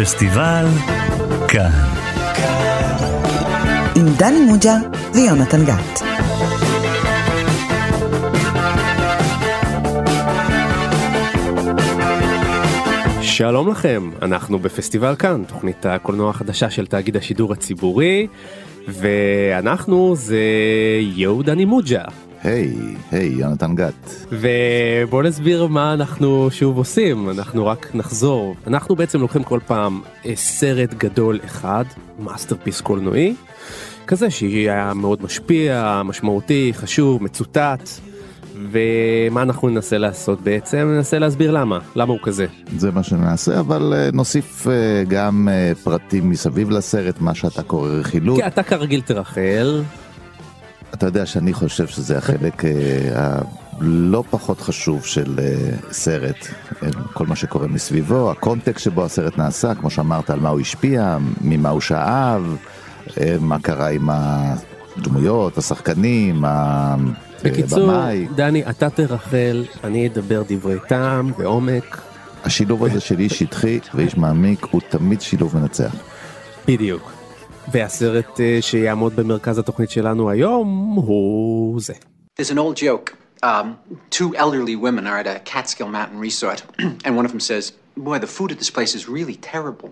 פסטיבל כאן. עם דני מוג'ה ויונתן גת. שלום לכם, אנחנו בפסטיבל כאן, תוכנית הקולנוע החדשה של תאגיד השידור הציבורי, ואנחנו זה יו דני מוג'ה. היי, היי, יונתן גת. ובוא נסביר מה אנחנו שוב עושים, אנחנו רק נחזור. אנחנו בעצם לוקחים כל פעם אה, סרט גדול אחד, masterpiece קולנועי, כזה שהיה מאוד משפיע, משמעותי, חשוב, מצוטט. ומה אנחנו ננסה לעשות בעצם? ננסה להסביר למה, למה הוא כזה. זה מה שנעשה, אבל אה, נוסיף אה, גם פרטים מסביב לסרט, מה שאתה קורא רכילות. כי אתה כרגיל תרכל. אתה יודע שאני חושב שזה החלק הלא פחות חשוב של סרט, כל מה שקורה מסביבו, הקונטקסט שבו הסרט נעשה, כמו שאמרת, על מה הוא השפיע, ממה הוא שאב, מה קרה עם הדמויות, השחקנים, בקיצור, דני, אתה תרחל, אני אדבר דברי טעם ועומק. השילוב הזה של איש שטחי ואיש מעמיק הוא תמיד שילוב מנצח. בדיוק. והסרט שיעמוד במרכז התוכנית שלנו היום הוא זה. There's an old joke. Um, two elderly women are at a Catskill Mountain resort, and one of them says, Boy, the food at this place is really terrible.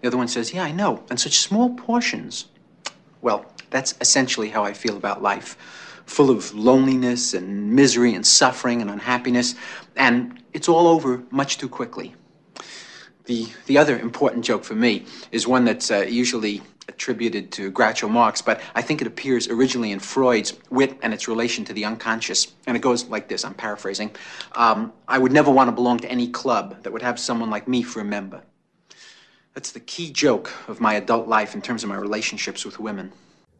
The other one says, Yeah, I know, and such small portions. Well, that's essentially how I feel about life. full of loneliness and misery and suffering and unhappiness, and it's all over much too quickly. The, the other important joke for me is one that's uh, usually attributed to Groucho Marx, but I think it appears originally in Freud's Wit and its relation to the unconscious. And it goes like this I'm paraphrasing. Um, I would never want to belong to any club that would have someone like me for a member. That's the key joke of my adult life in terms of my relationships with women.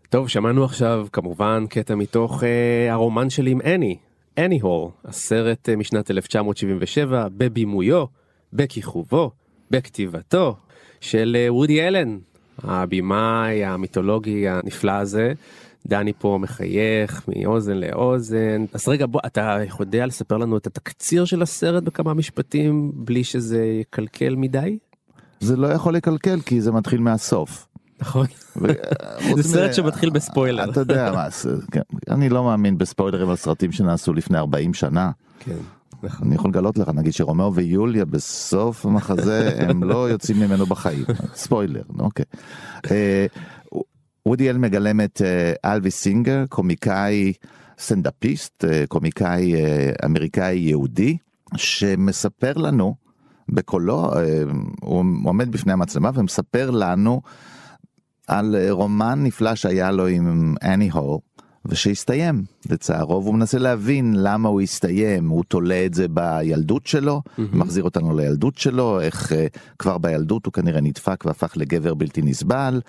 טוב, שמענו עכשיו כמובן קטע מתוך אה, הרומן שלי עם אני, אני הור, הסרט אה, משנת 1977, בבימויו, בכיכובו, בכתיבתו, של אה, וודי אלן, הבמאי המיתולוגי הנפלא הזה. דני פה מחייך מאוזן לאוזן. אז רגע, בוא, אתה יודע לספר לנו את התקציר של הסרט בכמה משפטים בלי שזה יקלקל מדי? זה לא יכול לקלקל כי זה מתחיל מהסוף. נכון. זה סרט שמתחיל בספוילר. אתה יודע מה, כן, אני לא מאמין בספוילרים על סרטים שנעשו לפני 40 שנה. כן. נכון. אני יכול לגלות לך נגיד שרומאו ויוליה בסוף המחזה הם לא יוצאים ממנו בחיים ספוילר אוקיי. אה, וודי אלן מגלם את אה, אלווי סינגר קומיקאי סטנדאפיסט אה, קומיקאי אמריקאי יהודי שמספר לנו בקולו הוא עומד בפני המצלמה ומספר לנו על רומן נפלא שהיה לו עם אני הו, ושהסתיים לצערו, והוא מנסה להבין למה הוא הסתיים, הוא תולה את זה בילדות שלו, mm-hmm. מחזיר אותנו לילדות שלו, איך uh, כבר בילדות הוא כנראה נדפק והפך לגבר בלתי נסבל,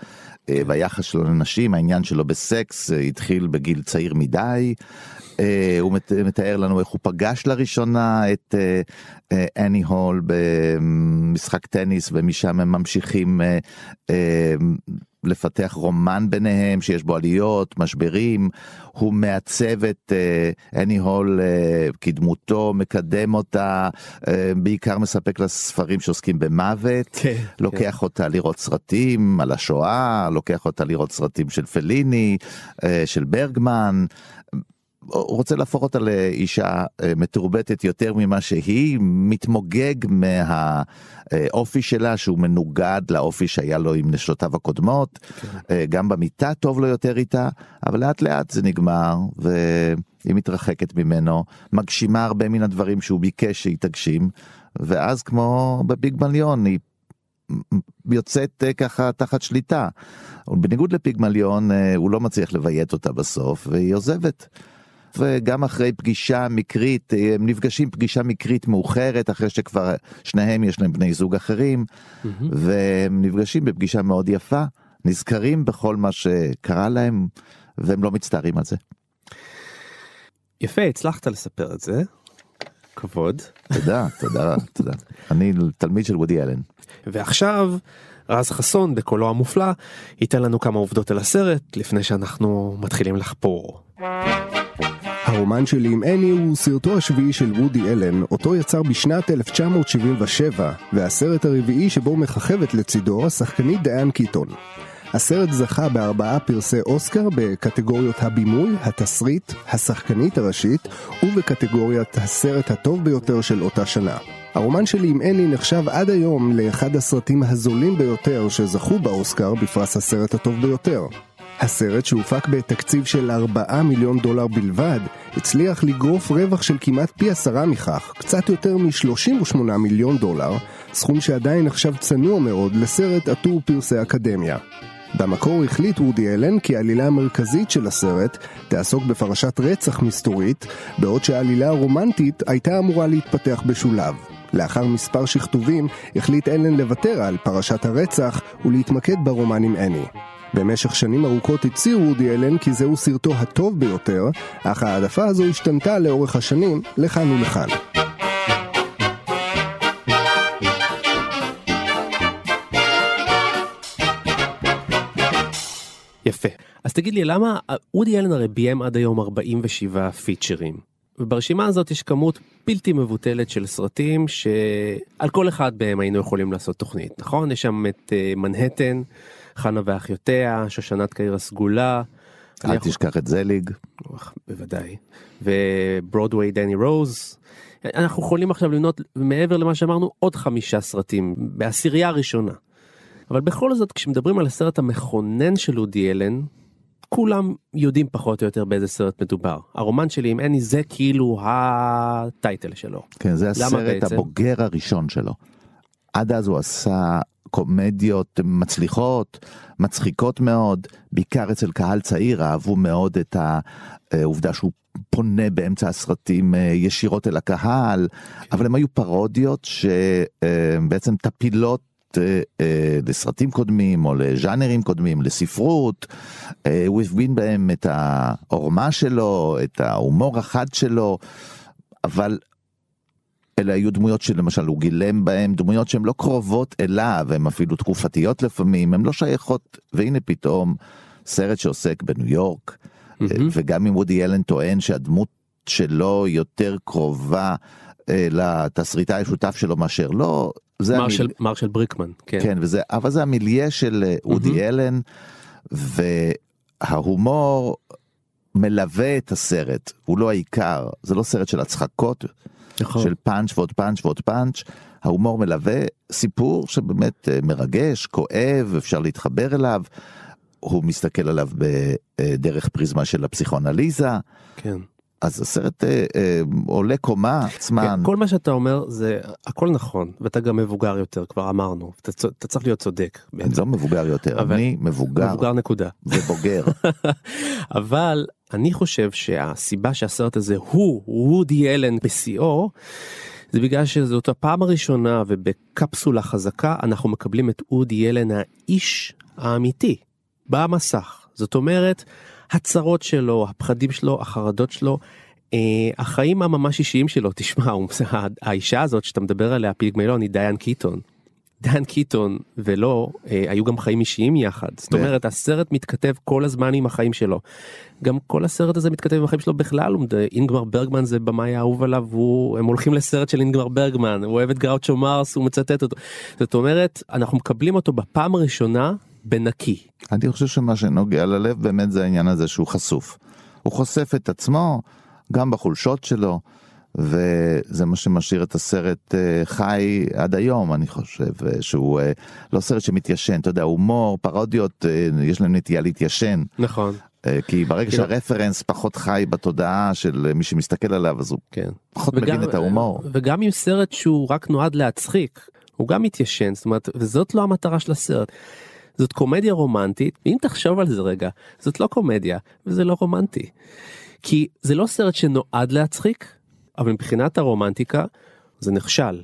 uh, והיחס שלו לנשים, העניין שלו בסקס uh, התחיל בגיל צעיר מדי, uh, הוא מת, מתאר לנו איך הוא פגש לראשונה את אני uh, הול במשחק טניס, ומשם הם ממשיכים uh, uh, לפתח רומן ביניהם שיש בו עליות, משברים, הוא מעצב את אני uh, הול uh, כדמותו, מקדם אותה, uh, בעיקר מספק לה ספרים שעוסקים במוות, כן, לוקח כן. אותה לראות סרטים על השואה, לוקח אותה לראות סרטים של פליני, uh, של ברגמן. רוצה להפוך אותה לאישה אה, מתורבתת יותר ממה שהיא, מתמוגג מהאופי שלה שהוא מנוגד לאופי שהיה לו עם נשותיו הקודמות, כן. אה, גם במיטה טוב לו יותר איתה, אבל לאט לאט זה נגמר והיא מתרחקת ממנו, מגשימה הרבה מן הדברים שהוא ביקש שהיא תגשים, ואז כמו בביג בליון היא יוצאת אה, ככה תחת שליטה. בניגוד לפיגמליון הוא לא מצליח לביית אותה בסוף והיא עוזבת. גם אחרי פגישה מקרית, הם נפגשים פגישה מקרית מאוחרת, אחרי שכבר שניהם יש להם בני זוג אחרים, mm-hmm. והם נפגשים בפגישה מאוד יפה, נזכרים בכל מה שקרה להם, והם לא מצטערים על זה. יפה, הצלחת לספר את זה. כבוד. תודה, תודה, תודה. אני תלמיד של וודי אלן. ועכשיו, רז חסון בקולו המופלא ייתן לנו כמה עובדות על הסרט לפני שאנחנו מתחילים לחפור. הרומן שלי עם אני הוא סרטו השביעי של וודי אלן, אותו יצר בשנת 1977, והסרט הרביעי שבו מככבת לצידו השחקנית דיין קיטון. הסרט זכה בארבעה פרסי אוסקר בקטגוריות הבימוי, התסריט, השחקנית הראשית ובקטגוריית הסרט הטוב ביותר של אותה שנה. הרומן שלי עם אני נחשב עד היום לאחד הסרטים הזולים ביותר שזכו באוסקר בפרס הסרט הטוב ביותר. הסרט שהופק בתקציב של 4 מיליון דולר בלבד, הצליח לגרוף רווח של כמעט פי עשרה מכך, קצת יותר מ-38 מיליון דולר, סכום שעדיין נחשב צנוע מאוד לסרט עטור פרסי אקדמיה. במקור החליט וודי אלן כי העלילה המרכזית של הסרט תעסוק בפרשת רצח מסתורית, בעוד שהעלילה הרומנטית הייתה אמורה להתפתח בשולב. לאחר מספר שכתובים החליט אלן לוותר על פרשת הרצח ולהתמקד ברומן עם אני. במשך שנים ארוכות הצהיר וודי אלן כי זהו סרטו הטוב ביותר, אך העדפה הזו השתנתה לאורך השנים לכאן ולכאן. יפה. אז תגיד לי, למה אודי אלן הרי ביים עד היום 47 פיצ'רים, וברשימה הזאת יש כמות בלתי מבוטלת של סרטים שעל כל אחד מהם היינו יכולים לעשות תוכנית, נכון? יש שם את uh, מנהטן, חנה ואחיותיה, שושנת קהיר הסגולה. אל. תשכח את זליג. בוודאי. וברודוויי דני רוז. אנחנו יכולים עכשיו למנות מעבר למה שאמרנו עוד חמישה סרטים בעשירייה הראשונה. אבל בכל זאת כשמדברים על הסרט המכונן של אודי אלן, כולם יודעים פחות או יותר באיזה סרט מדובר. הרומן שלי עם אני זה כאילו הטייטל שלו. כן, זה הסרט הבוגר הראשון שלו. עד אז הוא עשה קומדיות מצליחות, מצחיקות מאוד, בעיקר אצל קהל צעיר, אהבו מאוד את העובדה שהוא פונה באמצע הסרטים אה, ישירות אל הקהל, אבל הם היו פרודיות שבעצם אה, טפילות אה, לסרטים קודמים או לז'אנרים קודמים, לספרות, הוא הבין בהם את העורמה שלו, את ההומור החד שלו, אבל אלה היו דמויות שלמשל הוא גילם בהם דמויות שהן לא קרובות אליו, הן אפילו תקופתיות לפעמים, הן לא שייכות, והנה פתאום סרט שעוסק בניו יורק, mm-hmm. וגם אם וודי אלן טוען שהדמות שלו יותר קרובה אה, לתסריטאי השותף שלו מאשר לא, זה מרשל, המיל... מרשל בריקמן, כן. כן, וזה, אבל זה המיליה של אודי mm-hmm. אלן, וההומור מלווה את הסרט, הוא לא העיקר, זה לא סרט של הצחקות, נכון. של פאנץ' ועוד פאנץ' ועוד פאנץ', ההומור מלווה סיפור שבאמת אה, מרגש, כואב, אפשר להתחבר אליו. הוא מסתכל עליו בדרך פריזמה של הפסיכואנליזה. כן. אז הסרט אה, אה, עולה קומה עצמן. כן, כל מה שאתה אומר זה הכל נכון ואתה גם מבוגר יותר כבר אמרנו אתה, אתה צריך להיות צודק. אני לא מבוגר יותר אבל... אני מבוגר. מבוגר נקודה. ובוגר. אבל אני חושב שהסיבה שהסרט הזה הוא וודי אלן בשיאו. זה בגלל שזאת הפעם הראשונה ובקפסולה חזקה אנחנו מקבלים את אודי אלן האיש האמיתי במסך זאת אומרת הצרות שלו, הפחדים שלו, החרדות שלו, אה, החיים הממש אישיים שלו, תשמע, האישה הזאת שאתה מדבר עליה, פיגמלון, היא דיין קיטון. דיין קיטון ולא אה, היו גם חיים אישיים יחד זאת אומרת הסרט מתכתב כל הזמן עם החיים שלו. גם כל הסרט הזה מתכתב עם החיים שלו בכלל אינגמר ברגמן זה במאי האהוב עליו הוא הם הולכים לסרט של אינגמר ברגמן הוא אוהב את גראוצ'ו מרס הוא מצטט אותו זאת אומרת אנחנו מקבלים אותו בפעם הראשונה בנקי. אני חושב שמה שנוגע ללב באמת זה העניין הזה שהוא חשוף. הוא חושף את עצמו גם בחולשות שלו וזה מה שמשאיר את הסרט אה, חי עד היום אני חושב אה, שהוא אה, לא סרט שמתיישן אתה יודע הומור פרודיות יש להם נטייה להתיישן נכון כי ברגע שהרפרנס פחות חי בתודעה של מי שמסתכל עליו אז הוא כן. פחות וגם, מבין את ההומור וגם עם סרט שהוא רק נועד להצחיק הוא גם מתיישן זאת אומרת וזאת לא המטרה של הסרט. זאת קומדיה רומנטית, אם תחשוב על זה רגע, זאת לא קומדיה וזה לא רומנטי. כי זה לא סרט שנועד להצחיק, אבל מבחינת הרומנטיקה זה נכשל.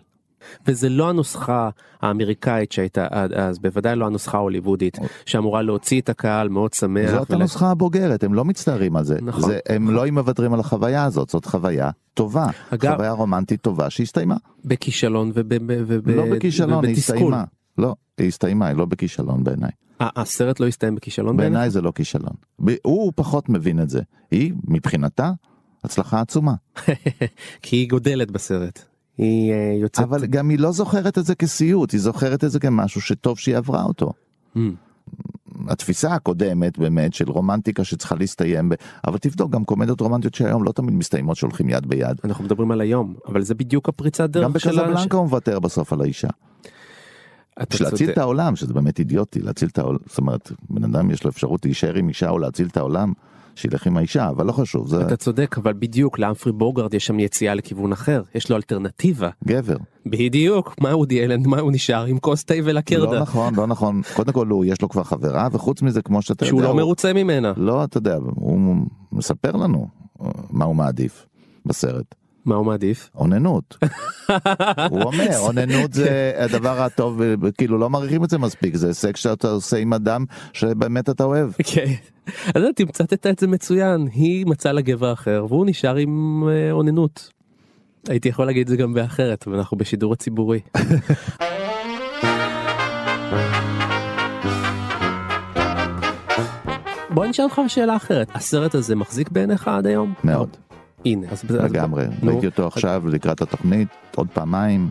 וזה לא הנוסחה האמריקאית שהייתה עד אז, בוודאי לא הנוסחה ההוליוודית, שאמורה להוציא את הקהל מאוד שמח. זאת ול... הנוסחה הבוגרת, הם לא מצטערים על זה. נכון. זה הם נכון. לא מוותרים על החוויה הזאת, זאת חוויה טובה. אגב, חוויה רומנטית טובה שהסתיימה. בכישלון וב... וב... לא בכישלון, היא הסתיימה. לא, היא הסתיימה, היא לא בכישלון בעיניי. הסרט לא הסתיים בכישלון בעיניי? בעיניי זה לא כישלון. הוא פחות מבין את זה. היא, מבחינתה, הצלחה עצומה. כי היא גודלת בסרט. היא אה, יוצאת... אבל גם היא לא זוכרת את זה כסיוט, היא זוכרת את זה כמשהו שטוב שהיא עברה אותו. Mm. התפיסה הקודמת באמת של רומנטיקה שצריכה להסתיים, ב... אבל תבדוק גם קומדיות רומנטיות שהיום לא תמיד מסתיימות שהולכים יד ביד. אנחנו מדברים על היום, אבל זה בדיוק הפריצת דרך גם של בקזבלנקה הוא מוותר בסוף על האישה. בשביל להציל. את העולם, שזה באמת אידיוטי, להציל את העולם, זאת אומרת, בן אדם יש לו אפשרות להישאר עם אישה או להציל את העולם, שילך עם האישה, אבל לא חשוב, זה אתה צודק, אבל בדיוק לאמפרי בוגרד יש שם יציאה לכיוון אחר, יש לו אלטרנטיבה. גבר. בדיוק, מה אודי אלן, מה הוא נשאר עם כוס תה לא ולקרדה, נכון, לא נכון. קודם כל, הוא, יש לו כבר חברה, וחוץ מזה, כמו שאתה יודע, שהוא לא הוא- מרוצה ממנה. לא, אתה יודע, הוא מספר לנו אה, מה הוא מעדיף בסרט. מה הוא מעדיף? אוננות. הוא אומר, אוננות זה הדבר הטוב, כאילו לא מעריכים את זה מספיק, זה הישג שאתה עושה עם אדם שבאמת אתה אוהב. כן. אז תמצתת את זה מצוין, היא מצאה לה גבר אחר והוא נשאר עם אה, אוננות. הייתי יכול להגיד את זה גם באחרת, אבל אנחנו בשידור הציבורי. בוא נשאל אותך שאלה אחרת, הסרט הזה מחזיק בעיניך עד היום? מאוד, הנה, אז... אז- לגמרי. נו, ראיתי אותו עכשיו לקראת התוכנית, עוד פעמיים,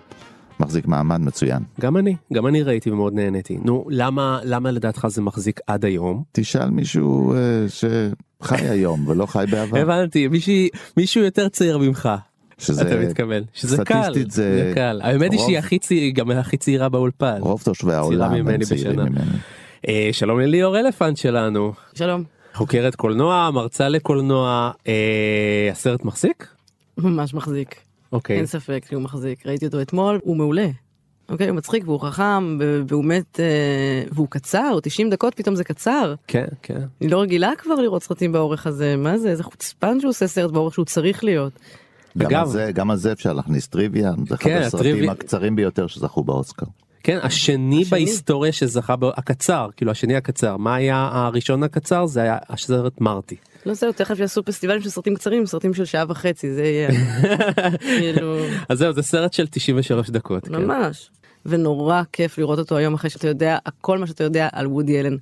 מחזיק מעמד מצוין. גם אני, גם אני ראיתי ומאוד נהניתי. נו, למה, למה לדעתך זה מחזיק עד היום? תשאל מישהו אה, שחי היום ולא חי בעבר, הבנתי, מישהי- מישהו יותר צעיר ממך. שזה אתה מתכוון שזה קל, זה זה קל. האמת היא שהיא הכי צעירה, גם הכי צעירה באולפן. רוב תושבי העולם הם צעירים. ממני. אה, שלום לליאור אלפנט שלנו, שלום. חוקרת קולנוע, מרצה לקולנוע, אה, הסרט מחזיק? ממש מחזיק. אוקיי. אין ספק שהוא מחזיק. ראיתי אותו אתמול, הוא מעולה. אוקיי, הוא מצחיק והוא חכם והוא מת, אה, והוא קצר, 90 דקות פתאום זה קצר. כן, כן. אני לא רגילה כבר לראות סרטים באורך הזה, מה זה, איזה חוצפן שהוא עושה סרט באורך שהוא צריך להיות. גם אגב- על זה- גם על זה אפשר להכניס טריוויה, זה אחד כן, הסרטים הטריוויה- הקצרים ביותר שזכו באוסקר. כן, השני השני. בהיסטוריה שזכה, הקצר, כאילו השני הקצר, מה היה הראשון הקצר? זה היה הסרט מרטי. לא זהו, תכף יעשו פסטיבלים של סרטים קצרים, סרטים של שעה וחצי, זה יהיה. כאילו, אז זהו, זה סרט של 93 דקות. כן. ממש. ונורא כיף לראות אותו היום אחרי שאתה יודע הכל מה שאתה יודע על וודי אלן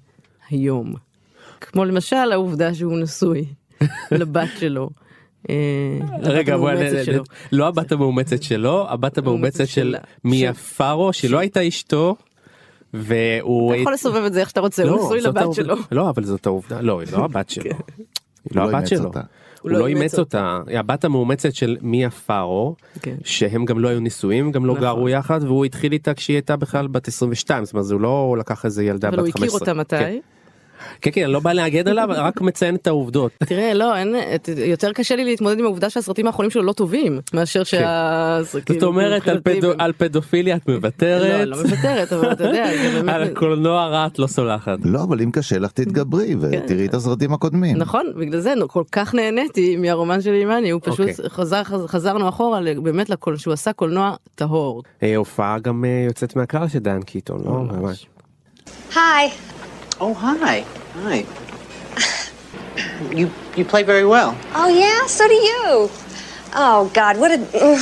היום. כמו למשל העובדה שהוא נשוי לבת שלו. אה, רגע, לא הבת המאומצת שלו, הבת המאומצת של. מיה פארו, שלא הייתה אשתו, והוא... אתה יכול לסובב את זה איך שאתה רוצה, הוא נשוי זאת לבת שלו. לא, אבל זאת העובדה, לא, היא לא הבת שלו. היא לא לא הבת שלו. אותה. הוא לא אימץ אותה, היא הבת המאומצת של מיה פארו, כן. שהם גם לא היו נישואים, גם לא נכון. גרו יחד, והוא התחיל איתה כשהיא הייתה בכלל בת 22, זאת אומרת, הוא לא לקח איזה ילדה בת אבל 15. הוא הכיר אותה מתי? כן, כן, אני לא בא להגן עליו, רק מציין את העובדות. תראה, לא, אין, יותר קשה לי להתמודד עם העובדה שהסרטים האחרונים שלו לא טובים, מאשר שה... כן. זאת אומרת, על פדו- על פדופיליה את לא, מוותרת, לא מוותרת, אבל אתה יודע, על באמת... הקולנוע רע את לא סולחת. לא, אבל אם קשה לך תתגברי ותראי את הסרטים הקודמים. נכון, בגלל זה נו, כל כך נהניתי מהרומן של אימני, הוא פשוט אוקיי. חזר, חז- חזרנו אחורה באמת שהוא עשה קולנוע טהור. אה, הופעה גם אה, יוצאת מהכלל של דיין קיטון, לא? ממש. Hi. Oh, hi. Hi. You you play very well. Oh yeah, so do you. Oh God, what a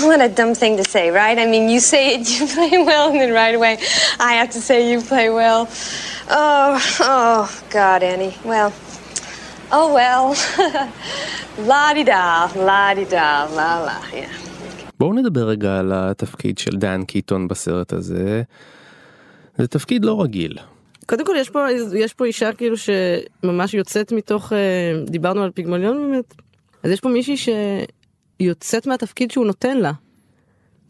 what a dumb thing to say, right? I mean, you say it, you play well, and then right away, I have to say you play well. Oh, oh God, Annie. Well, oh well. la di da, la di da, la la. Yeah. בואו נדבר רגע על התפקיד של דיין קיטון בסרט הזה. זה תפקיד לא רגיל. קודם כל יש פה, יש פה אישה כאילו שממש יוצאת מתוך, אה, דיברנו על פיגמליון באמת, אז יש פה מישהי שיוצאת מהתפקיד שהוא נותן לה.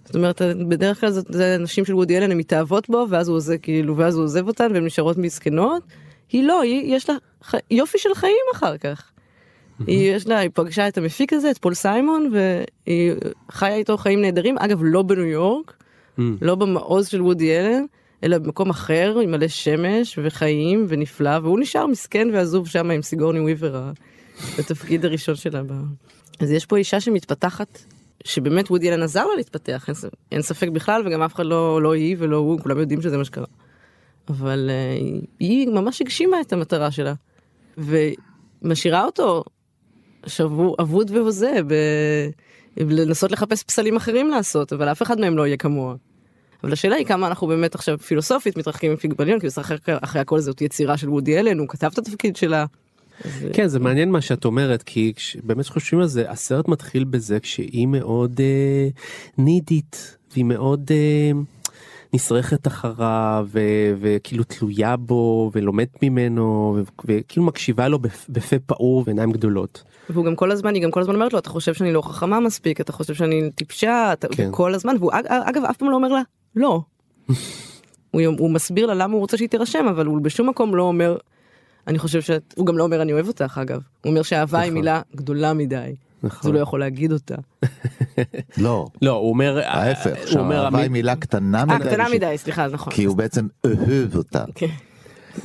זאת אומרת, בדרך כלל זה, זה נשים של וודי אלן, הן מתאהבות בו, ואז הוא עוזב, כאילו, ואז הוא עוזב אותן, והן נשארות מסכנות. היא לא, היא, יש לה ח... יופי של חיים אחר כך. היא, יש לה, היא פגשה את המפיק הזה, את פול סיימון, והיא חיה איתו חיים נהדרים, אגב, לא בניו יורק, לא במעוז של וודי אלן, אלא במקום אחר, עם מלא שמש וחיים ונפלא, והוא נשאר מסכן ועזוב שם עם סיגורני וויבר, בתפקיד הראשון שלה. ב... אז יש פה אישה שמתפתחת, שבאמת וודי אלן עזר לה להתפתח, אין, אין ספק בכלל, וגם אף אחד לא, לא היא ולא הוא, כולם יודעים שזה מה שקרה. אבל uh, היא ממש הגשימה את המטרה שלה, ומשאירה אותו שבו, אבוד והוזה, ב... לנסות לחפש פסלים אחרים לעשות, אבל אף אחד מהם לא יהיה כמוה. אבל השאלה היא כמה אנחנו באמת עכשיו פילוסופית מתרחקים מפיגבליון, כי בסך הכל אחרי הכל זאת יצירה של וודי אלן, הוא כתב את התפקיד שלה. כן זה מעניין מה שאת אומרת כי באמת חושבים על זה הסרט מתחיל בזה כשהיא מאוד אה, נידית והיא מאוד אה, נסרכת אחריו ו- וכאילו תלויה בו ולומדת ממנו ו- וכאילו מקשיבה לו בפ- בפה פעור ועיניים גדולות. והוא גם כל הזמן, היא גם כל הזמן אומרת לו, אתה חושב שאני לא חכמה מספיק, אתה חושב שאני טיפשה, אתה... כן. כל הזמן, והוא אג- אגב אף פעם לא אומר לה, לא. הוא, הוא מסביר לה למה הוא רוצה שהיא תירשם, אבל הוא בשום מקום לא אומר, אני חושב שאת, הוא גם לא אומר אני אוהב אותך אגב, הוא אומר שאהבה היא נכון. מילה גדולה מדי, אז נכון. הוא לא יכול להגיד אותה. לא, לא הוא אומר ההפך, שאהבה היא מילה קטנה אה, מדי. קטנה בשביל- מדי, סליחה, נכון. כי הוא בעצם אוהב אותה. כן.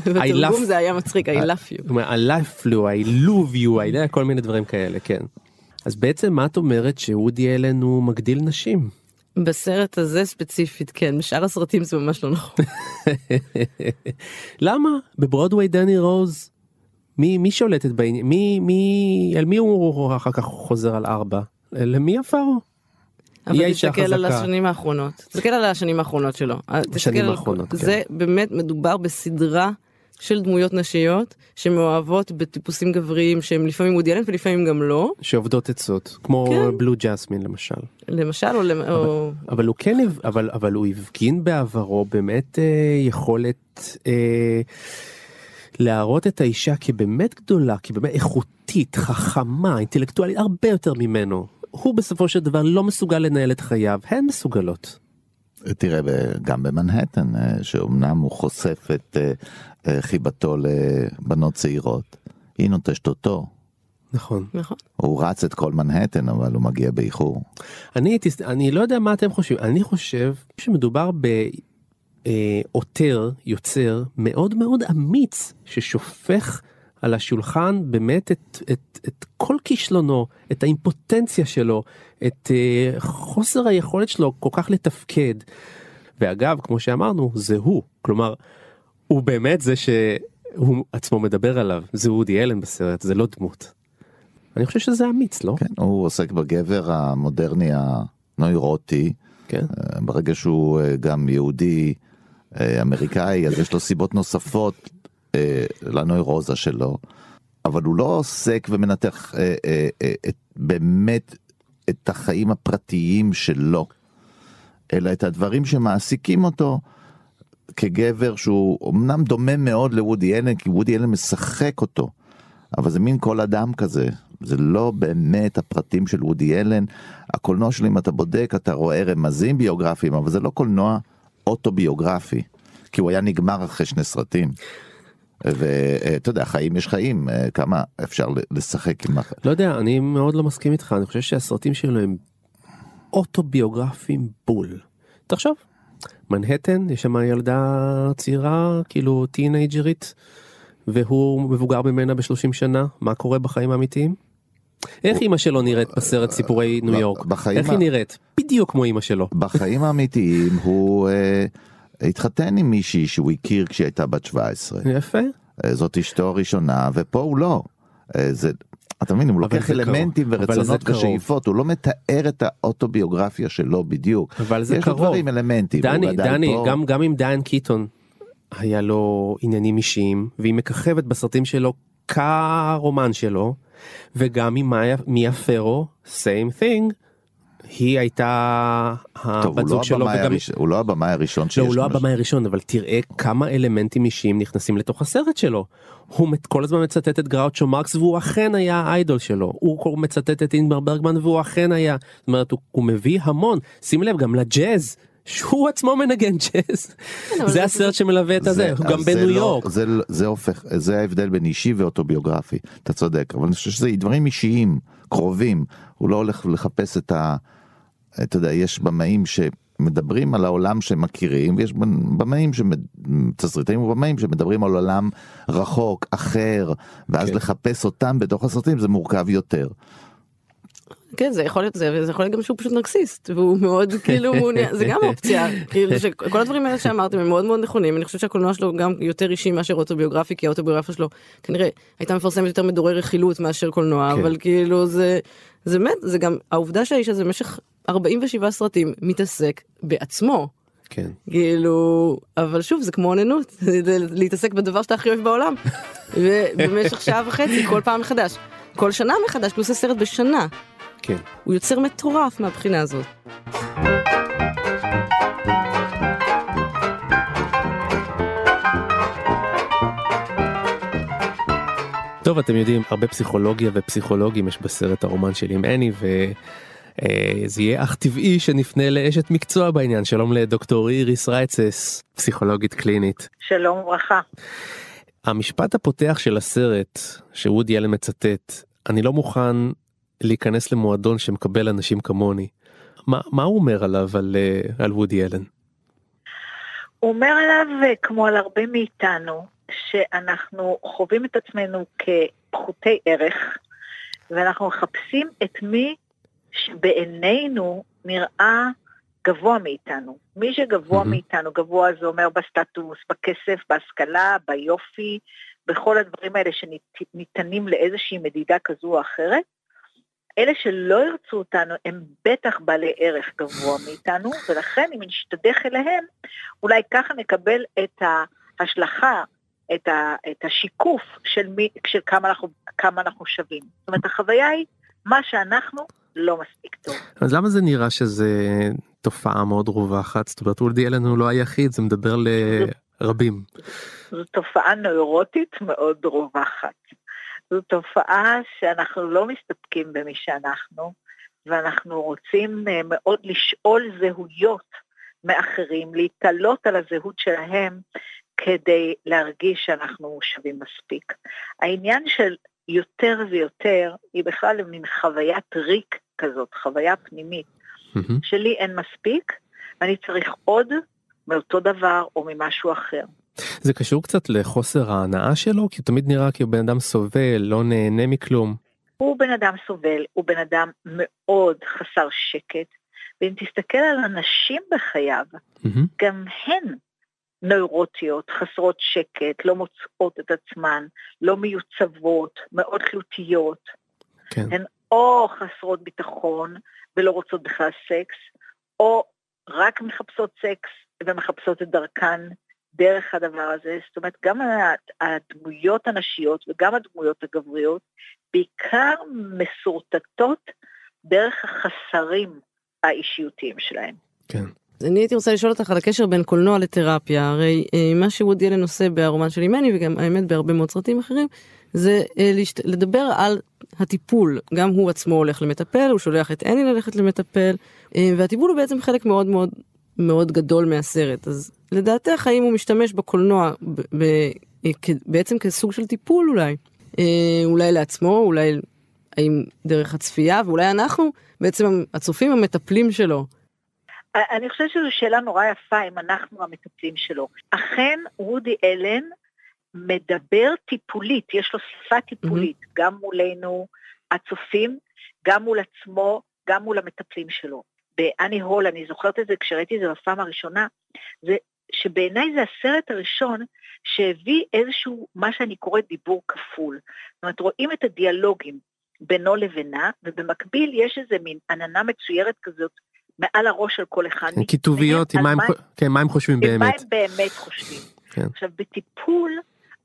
בתרגום זה היה מצחיק, I love you. I love you, I love you, כל מיני דברים כאלה, כן. אז בעצם מה את אומרת שאודי אלן הוא מגדיל נשים? בסרט הזה ספציפית, כן, בשאר הסרטים זה ממש לא נכון. למה? בברודוויי דני רוז, מי, מי שולטת בעניין? מי, מי, על מי הוא אחר כך חוזר על ארבע? למי עפרו? אבל תסתכל על. השנים האחרונות, תסתכל על השנים האחרונות שלו. על- האחרונות, כן. זה באמת מדובר בסדרה של דמויות נשיות שמאוהבות בטיפוסים גבריים שהם לפעמים וודי אלן ולפעמים גם לא, שעובדות עצות, כמו כן. בלו ג'סמין למשל. למשל, או... למ- או... אבל הוא כן, אבל, אבל הוא הפגין בעברו באמת אה, יכולת אה, להראות את האישה כבאמת גדולה, כבאמת איכותית, חכמה, אינטלקטואלית, הרבה יותר ממנו. הוא בסופו של דבר לא מסוגל לנהל את חייו, הן מסוגלות. תראה, גם במנהטן, אה, שאומנם הוא חושף את אה, חיבתו לבנות צעירות, היא נוטשת אותו. נכון. נכון. הוא רץ את כל מנהטן, אבל הוא מגיע באיחור. אני, אני לא יודע מה אתם חושבים, אני חושב שמדובר בעותר, יוצר מאוד מאוד אמיץ, ששופך על השולחן באמת את, את, את כל כישלונו, את האימפוטנציה שלו, את uh, חוסר היכולת שלו כל כך לתפקד. ואגב, כמו שאמרנו, זה הוא, כלומר, הוא באמת זה שהוא עצמו מדבר עליו, זה אודי אלן בסרט, זה לא דמות. אני חושב שזה אמיץ, לא? כן, הוא עוסק בגבר המודרני הנוירוטי, כן. אה, ברגע שהוא אה, גם יהודי אה, אמריקאי, אז יש לו סיבות נוספות לנוירוזה שלו, אבל הוא לא עוסק ומנתח אה, אה, אה, את, באמת את החיים הפרטיים שלו, אלא את הדברים שמעסיקים אותו כגבר שהוא אמנם דומה מאוד לוודי אלן, כי וודי אלן משחק אותו, אבל זה מין כל אדם כזה, זה לא באמת הפרטים של וודי אלן. הקולנוע שלו, אם אתה בודק, אתה רואה רמזים ביוגרפיים, אבל זה לא קולנוע אוטוביוגרפי, כי הוא היה נגמר אחרי שני סרטים. ואתה יודע, חיים יש חיים, אה, כמה אפשר לשחק עם... לא יודע, אני מאוד לא מסכים איתך, אני חושב שהסרטים שלו הם אוטוביוגרפיים בול. תחשוב, מנהטן, יש שם ילדה צעירה, כאילו טינג'רית, והוא מבוגר ממנה ב-30 שנה, מה קורה בחיים האמיתיים? איך אימא שלו נראית בסרט סיפורי ניו יורק? בחיים איך היא נראית? בדיוק כמו אימא שלו. בחיים האמיתיים הוא אה, התחתן עם מישהי שהוא הכיר כשהיא הייתה בת 17. יפה. אה, זאת אשתו הראשונה, ופה הוא לא. אה, זה, אתה מבין, הוא לוקח אלמנטים קרוב. ורצונות. ושאיפות, הוא לא מתאר את האוטוביוגרפיה שלו בדיוק. אבל זה יש לו קרוב. דברים, אלמנטים. דני, דני, פה. גם, גם אם דיין קיטון היה לו עניינים אישיים, והיא מככבת בסרטים שלו כרומן שלו, וגם עם מיה פרו, same thing, היא הייתה טוב, הבת לא זוג שלו, הבמאי וגם... הראשון- הוא לא הבמאי הראשון שיש לא, הוא לא. הבמאי הראשון, אבל תראה כמה אלמנטים אישיים נכנסים לתוך הסרט שלו. הוא כל הזמן מצטט את גראוצ'ו מרקס והוא אכן היה האיידול שלו. הוא מצטט את אינבר ברגמן והוא אכן היה. זאת אומרת, הוא, הוא מביא המון. שים לב, גם לג'אז. שהוא עצמו מנגן ג'אז. אבל זה זה- הסרט שמלווה את הזה, הוא גם בניו לא- יורק. זה, זה הופך, זה ההבדל בין אישי ואוטוביוגרפי, אתה צודק, אבל אני חושב שזה דברים אישיים, קרובים, הוא לא הולך לחפש את ה... אתה יודע, יש במאים שמדברים על העולם שהם מכירים, ויש במאים, תסריטאים ובמאים שמדברים על עולם רחוק, אחר, ואז כן. לחפש אותם בתוך הסרטים זה מורכב יותר. כן זה יכול להיות זה וזה יכול להיות גם שהוא פשוט נרקסיסט והוא מאוד כאילו מעוניין זה גם אופציה כאילו שכל הדברים האלה שאמרתם הם מאוד מאוד נכונים אני חושבת שהקולנוע שלו גם יותר אישי מאשר אוטוביוגרפי כי האוטוביוגרפיה שלו כנראה הייתה מפרסמת יותר מדורי רכילות מאשר קולנוע כן. אבל כאילו זה זה באמת זה גם העובדה שהאיש הזה במשך 47 סרטים מתעסק בעצמו. כן. כאילו, אבל שוב, זה כמו אוננות, להתעסק בדבר שאתה הכי אוהב בעולם. ובמשך שעה וחצי, כל פעם מחדש. כל שנה מחדש, פלוס הסרט בשנה. כן. הוא יוצר מטורף מהבחינה הזאת. טוב, אתם יודעים, הרבה פסיכולוגיה ופסיכולוגים יש בסרט הרומן שלי עם אני, וזה יהיה אך טבעי שנפנה לאשת מקצוע בעניין. שלום לדוקטור איריס רייצס, פסיכולוגית קלינית. שלום וברכה. המשפט הפותח של הסרט, שוודי אלן מצטט, אני לא מוכן להיכנס למועדון שמקבל אנשים כמוני. מה, מה הוא אומר עליו, על, אה, על וודי אלן? הוא אומר עליו, אה, כמו על הרבה מאיתנו, שאנחנו חווים את עצמנו כפחותי ערך, ואנחנו מחפשים את מי שבעינינו נראה גבוה מאיתנו. מי שגבוה mm-hmm. מאיתנו, גבוה זה אומר בסטטוס, בכסף, בהשכלה, ביופי, בכל הדברים האלה שניתנים לאיזושהי מדידה כזו או אחרת. אלה שלא ירצו אותנו הם בטח בעלי ערך גבוה מאיתנו, ולכן אם נשתדך אליהם, אולי ככה נקבל את ההשלכה את, ה, את השיקוף של, מי, של כמה, אנחנו, כמה אנחנו שווים. זאת אומרת, החוויה היא מה שאנחנו לא מספיק טוב. אז למה זה נראה שזה תופעה מאוד רווחת? זאת אומרת, וולדי אלן הוא לא היחיד, זה מדבר לרבים. זו תופעה נוירוטית מאוד רווחת. זו תופעה שאנחנו לא מסתפקים במי שאנחנו, ואנחנו רוצים אה, מאוד לשאול זהויות מאחרים, להתעלות על הזהות שלהם כדי להרגיש שאנחנו שווים מספיק. העניין של יותר ויותר היא בכלל מין חוויית ריק כזאת, חוויה פנימית. Mm-hmm. שלי אין מספיק, ואני צריך עוד מאותו דבר או ממשהו אחר. זה קשור קצת לחוסר ההנאה שלו? כי הוא תמיד נראה כאילו בן אדם סובל, לא נהנה מכלום. הוא בן אדם סובל, הוא בן אדם מאוד חסר שקט, ואם תסתכל על הנשים בחייו, mm-hmm. גם הן נוירוטיות, חסרות שקט, לא מוצאות את עצמן, לא מיוצבות, מאוד תלותיות. כן. הן או חסרות ביטחון ולא רוצות בכלל סקס, או רק מחפשות סקס ומחפשות את דרכן דרך הדבר הזה. זאת אומרת, גם הדמויות הנשיות וגם הדמויות הגבריות בעיקר מסורטטות דרך החסרים האישיותיים שלהם. כן. אני הייתי רוצה לשאול אותך על הקשר בין קולנוע לתרפיה, הרי אה, מה שוודי אלן עושה ברומן של אימני וגם האמת בהרבה מאוד סרטים אחרים, זה אה, לשת... לדבר על הטיפול, גם הוא עצמו הולך למטפל, הוא שולח את אני ללכת למטפל, אה, והטיפול הוא בעצם חלק מאוד מאוד מאוד גדול מהסרט, אז לדעתך האם הוא משתמש בקולנוע ב... ב... בעצם כסוג של טיפול אולי, אולי לעצמו, אולי האם דרך הצפייה, ואולי אנחנו בעצם הצופים המטפלים שלו. אני חושבת שזו שאלה נורא יפה אם אנחנו המטפלים שלו. אכן רודי אלן מדבר טיפולית, יש לו שפה טיפולית, mm-hmm. גם מולנו הצופים, גם מול עצמו, גם מול המטפלים שלו. באני הול, אני זוכרת את זה כשראיתי את זה בפעם הראשונה, זה שבעיניי זה הסרט הראשון שהביא איזשהו, מה שאני קוראת דיבור כפול. זאת אומרת, רואים את הדיאלוגים בינו לבינה, ובמקביל יש איזה מין עננה מצוירת כזאת מעל הראש של כל אחד. כיתוביות, עם מה, מה, כן, מה הם חושבים באמת. מה הם באמת חושבים. כן. עכשיו, בטיפול,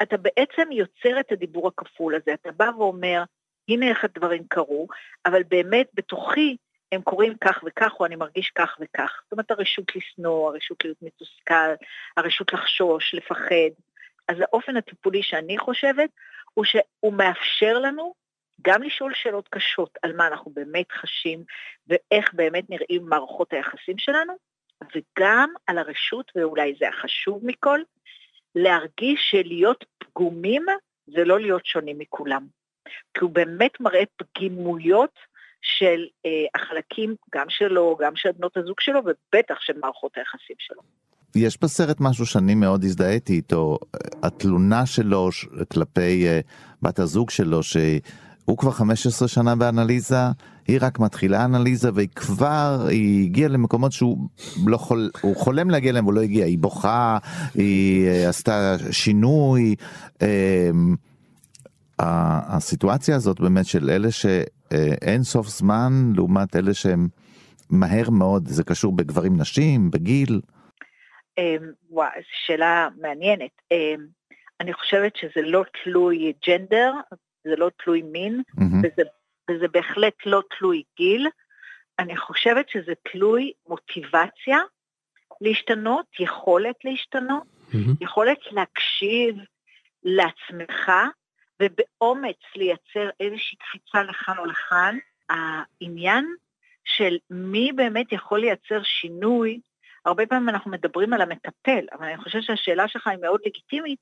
אתה בעצם יוצר את הדיבור הכפול הזה, אתה בא ואומר, הנה איך הדברים קרו, אבל באמת בתוכי הם קורים כך וכך, או אני מרגיש כך וכך. זאת אומרת, הרשות לשנוא, הרשות להיות מתוסכל, הרשות לחשוש, לפחד. אז האופן הטיפולי שאני חושבת, הוא שהוא מאפשר לנו גם לשאול שאלות קשות על מה אנחנו באמת חשים ואיך באמת נראים מערכות היחסים שלנו, וגם על הרשות, ואולי זה החשוב מכל, להרגיש שלהיות פגומים זה לא להיות שונים מכולם. כי הוא באמת מראה פגימויות של אה, החלקים, גם שלו, גם של בנות הזוג שלו, ובטח של מערכות היחסים שלו. יש בסרט משהו שאני מאוד הזדהיתי איתו, התלונה שלו כלפי uh, בת הזוג שלו, שהיא... הוא כבר 15 שנה באנליזה, היא רק מתחילה אנליזה והיא כבר, היא הגיעה למקומות שהוא לא יכול, הוא חולם להגיע להם, הוא לא הגיע, היא בוכה, היא uh, עשתה שינוי. Uh, הסיטואציה הזאת באמת של אלה שאין סוף זמן לעומת אלה שהם מהר מאוד, זה קשור בגברים נשים, בגיל. אמ, וואי, שאלה מעניינת. אמ, אני חושבת שזה לא תלוי ג'נדר, זה לא תלוי מין, מהמם. וזה, וזה בהחלט לא תלוי גיל. אני חושבת שזה תלוי מוטיבציה להשתנות, יכולת להשתנות, מהמם. יכולת להקשיב לעצמך ובאומץ לייצר איזושהי קפיצה לכאן או לכאן. העניין של מי באמת יכול לייצר שינוי, הרבה פעמים אנחנו מדברים על המטפל, אבל אני חושבת שהשאלה שלך היא מאוד לגיטימית,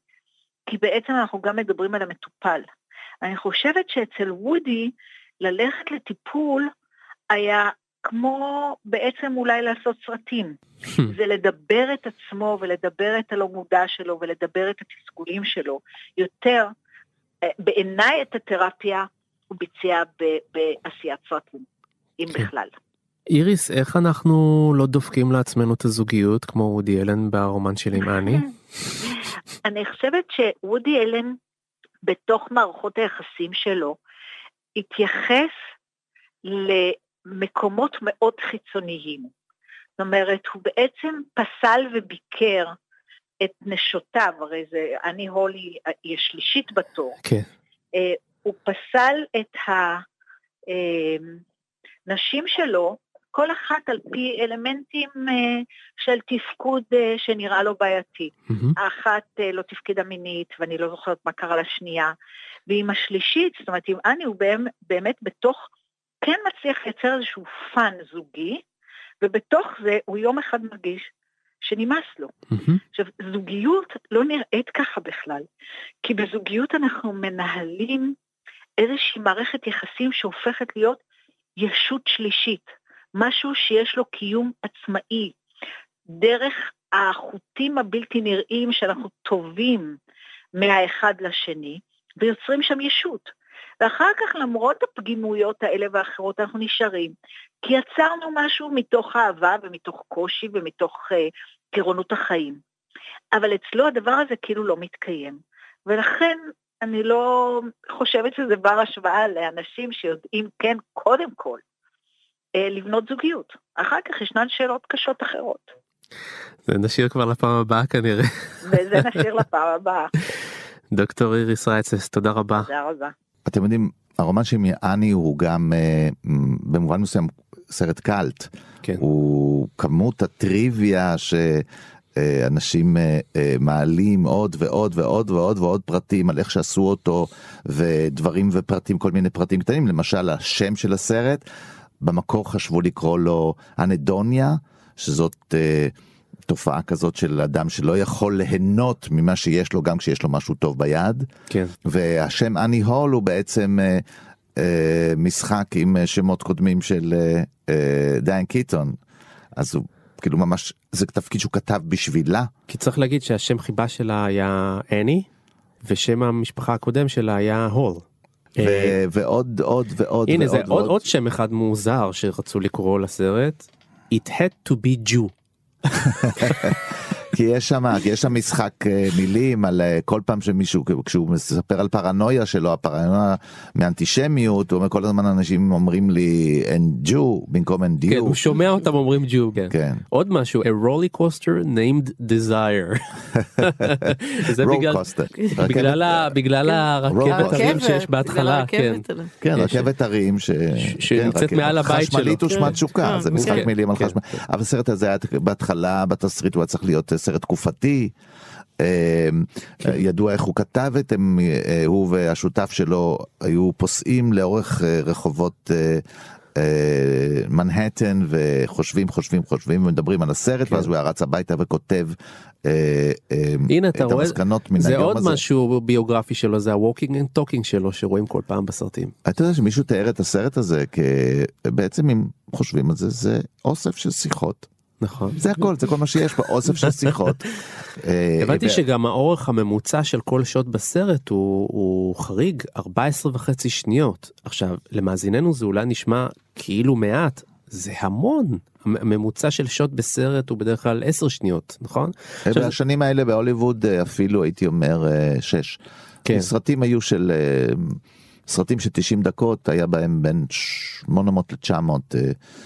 כי בעצם אנחנו גם מדברים על המטופל. אני חושבת שאצל וודי, ללכת לטיפול היה כמו בעצם אולי לעשות סרטים. זה לדבר את עצמו ולדבר את הלא מודע שלו ולדבר את התסכולים שלו. יותר, אה, בעיניי את התרפיה הוא ביצע בעשיית סרטים, אם כן. בכלל. איריס, איך אנחנו לא דופקים לעצמנו את הזוגיות כמו וודי אלן ברומן שלי עם אני? אני חושבת שוודי אלן, בתוך מערכות היחסים שלו, התייחס למקומות מאוד חיצוניים. זאת אומרת, הוא בעצם פסל וביקר את נשותיו, הרי זה, אני הולי היא השלישית בתור. כן. אה, הוא פסל את הנשים שלו, כל אחת על פי אלמנטים אה, של תפקוד אה, שנראה לו בעייתי. מהמם. האחת אה, לא תפקדה מינית, ואני לא זוכרת מה קרה לשנייה, ועם השלישית, זאת אומרת, עם אני הוא באמת, באמת בתוך, כן מצליח לייצר איזשהו fun זוגי, ובתוך זה הוא יום אחד מרגיש שנמאס לו. מהמם. עכשיו, זוגיות לא נראית ככה בכלל, כי בזוגיות אנחנו מנהלים איזושהי מערכת יחסים שהופכת להיות ישות שלישית, משהו שיש לו קיום עצמאי, דרך החוטים הבלתי נראים שאנחנו טווים מהאחד לשני, ויוצרים שם ישות. ואחר כך, למרות הפגימויות האלה ואחרות, אנחנו נשארים, כי יצרנו משהו מתוך אהבה ומתוך קושי ומתוך אה, טירונות החיים. אבל אצלו הדבר הזה כאילו לא מתקיים. ולכן אני לא חושבת שזה בר השוואה לאנשים שיודעים, כן, קודם כל, לבנות זוגיות. אחר כך ישנן שאלות קשות אחרות. זה נשאיר כבר לפעם הבאה כנראה. וזה נשאיר לפעם הבאה. דוקטור איריס רייצס, תודה רבה. תודה רבה. אתם יודעים, הרומן של אני הוא גם אה, במובן מסוים סרט קאלט. כן. הוא כמות הטריוויה שאנשים אה, אה, מעלים עוד ועוד ועוד ועוד ועוד פרטים על איך שעשו אותו ודברים ופרטים כל מיני פרטים קטנים למשל השם של הסרט במקור חשבו לקרוא לו אנדוניה שזאת אה, תופעה כזאת של אדם שלא יכול ליהנות ממה שיש לו גם כשיש לו משהו טוב ביד. כן. והשם אני הול הוא בעצם אה, אה, משחק עם אה, שמות קודמים של אה, אה, דיין קיטון. אז הוא כאילו ממש זה תפקיד שהוא כתב בשבילה. כי צריך להגיד שהשם חיבה שלה היה אני, ושם המשפחה הקודם שלה היה הול. אה, ו- ועוד עוד ועוד הנה זה ועוד עוד ועוד. עוד שם אחד מוזר שרצו לקרוא לסרט. It had to be Jew. כי יש שם כי יש שם משחק אה, מילים על אה, כל פעם שמישהו כשהוא מספר על פרנויה שלו הפרנויה מאנטישמיות הוא אומר כל הזמן אנשים אומרים לי אין ג'ו במקום אין כן, דיו. הוא שומע אותם אומרים Jew. כן. כן. עוד משהו, a roller coaster named desire. זה Roller בגלל, coaster. בגלל, ה, בגלל Roller הרכבת. הרים שיש בהתחלה, כן. כן, רכבת הרים ש... שנמצאת כן, רכבת מעל הבית חשמלית שלו. ושמת כן, תשוקה, כן, זה משחק כן, מילים על כן, חשמל. כן. אבל הסרט הזה היה בהתחלה בתסריט הוא היה צריך להיות אה, סרט תקופתי. אה, כן. ידוע איך הוא כתב את הם, אה, הוא והשותף שלו היו פוסעים לאורך אה, רחובות אה, מנהטן וחושבים חושבים חושבים ומדברים על הסרט ואז הוא היה רץ הביתה וכותב כן. הנה את המסקנות מן זה היום עוד הזה. משהו ביוגרפי שלו, זה ה-walking and talking שלו שרואים כל פעם בסרטים. אתה יודע שמישהו תיאר את הסרט הזה כבעצם אם חושבים על זה זה אוסף של שיחות נכון. זה הכל זה כל מה שיש פה אוסף של שיחות. אה, הבנתי ו- שגם האורך הממוצע של כל שוט בסרט הוא, הוא חריג 14 וחצי שניות. עכשיו למאזיננו זה אולי נשמע כאילו מעט, זה המון. המ- הממוצע של שוט בסרט הוא בדרך כלל 10 שניות, נכון? בשנים האלה בהוליווד אה, אפילו הייתי אומר אה, שש. כן. סרטים היו של אה, סרטים של 90 דקות היה בהם בין 800 ל-900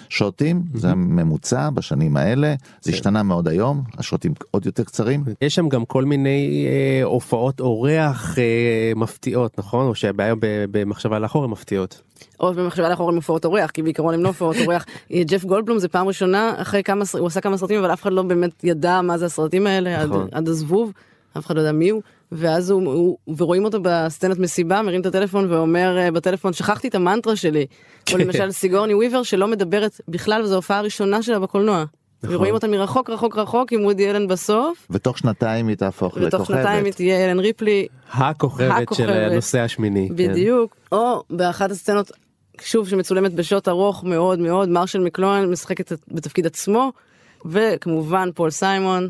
שוטים, זה ממוצע בשנים האלה, זה השתנה מאוד היום, השוטים עוד יותר קצרים. יש שם גם כל מיני אה, הופעות אורח אה, מפתיעות, נכון? או שהבעיה במחשבה לאחור הן מפתיעות. או במחשבה לאחור עם הופעות אורח, כי בעיקרון הם לא הופעות אורח. ג'ף גולדבלום זה פעם ראשונה, אחרי כמה, הוא עשה כמה סרטים, אבל אף אחד לא באמת ידע מה זה הסרטים האלה, עד, נכון. עד הזבוב, אף אחד לא יודע מי הוא. ואז הוא, הוא, ורואים אותו בסצנת מסיבה, מרים את הטלפון ואומר אה, בטלפון, שכחתי את המנטרה שלי. או למשל סיגורני וויבר שלא מדברת בכלל, וזו ההופעה הראשונה שלה בקולנוע. נכון. ורואים אותה מרחוק רחוק רחוק עם וודי אלן בסוף, ותוך שנתיים היא תהפוך ותוך שנתיים היא לכוכבת. תהיה אלן ריפלי, הכוכבת של הכוכבת. הנושא השמיני. כן. בדיוק, או באחת הסצנות, שוב שמצולמת בשוט ארוך מאוד מאוד, מרשל מקלוהן משחק בתפקיד עצמו, וכמובן פול סיימון,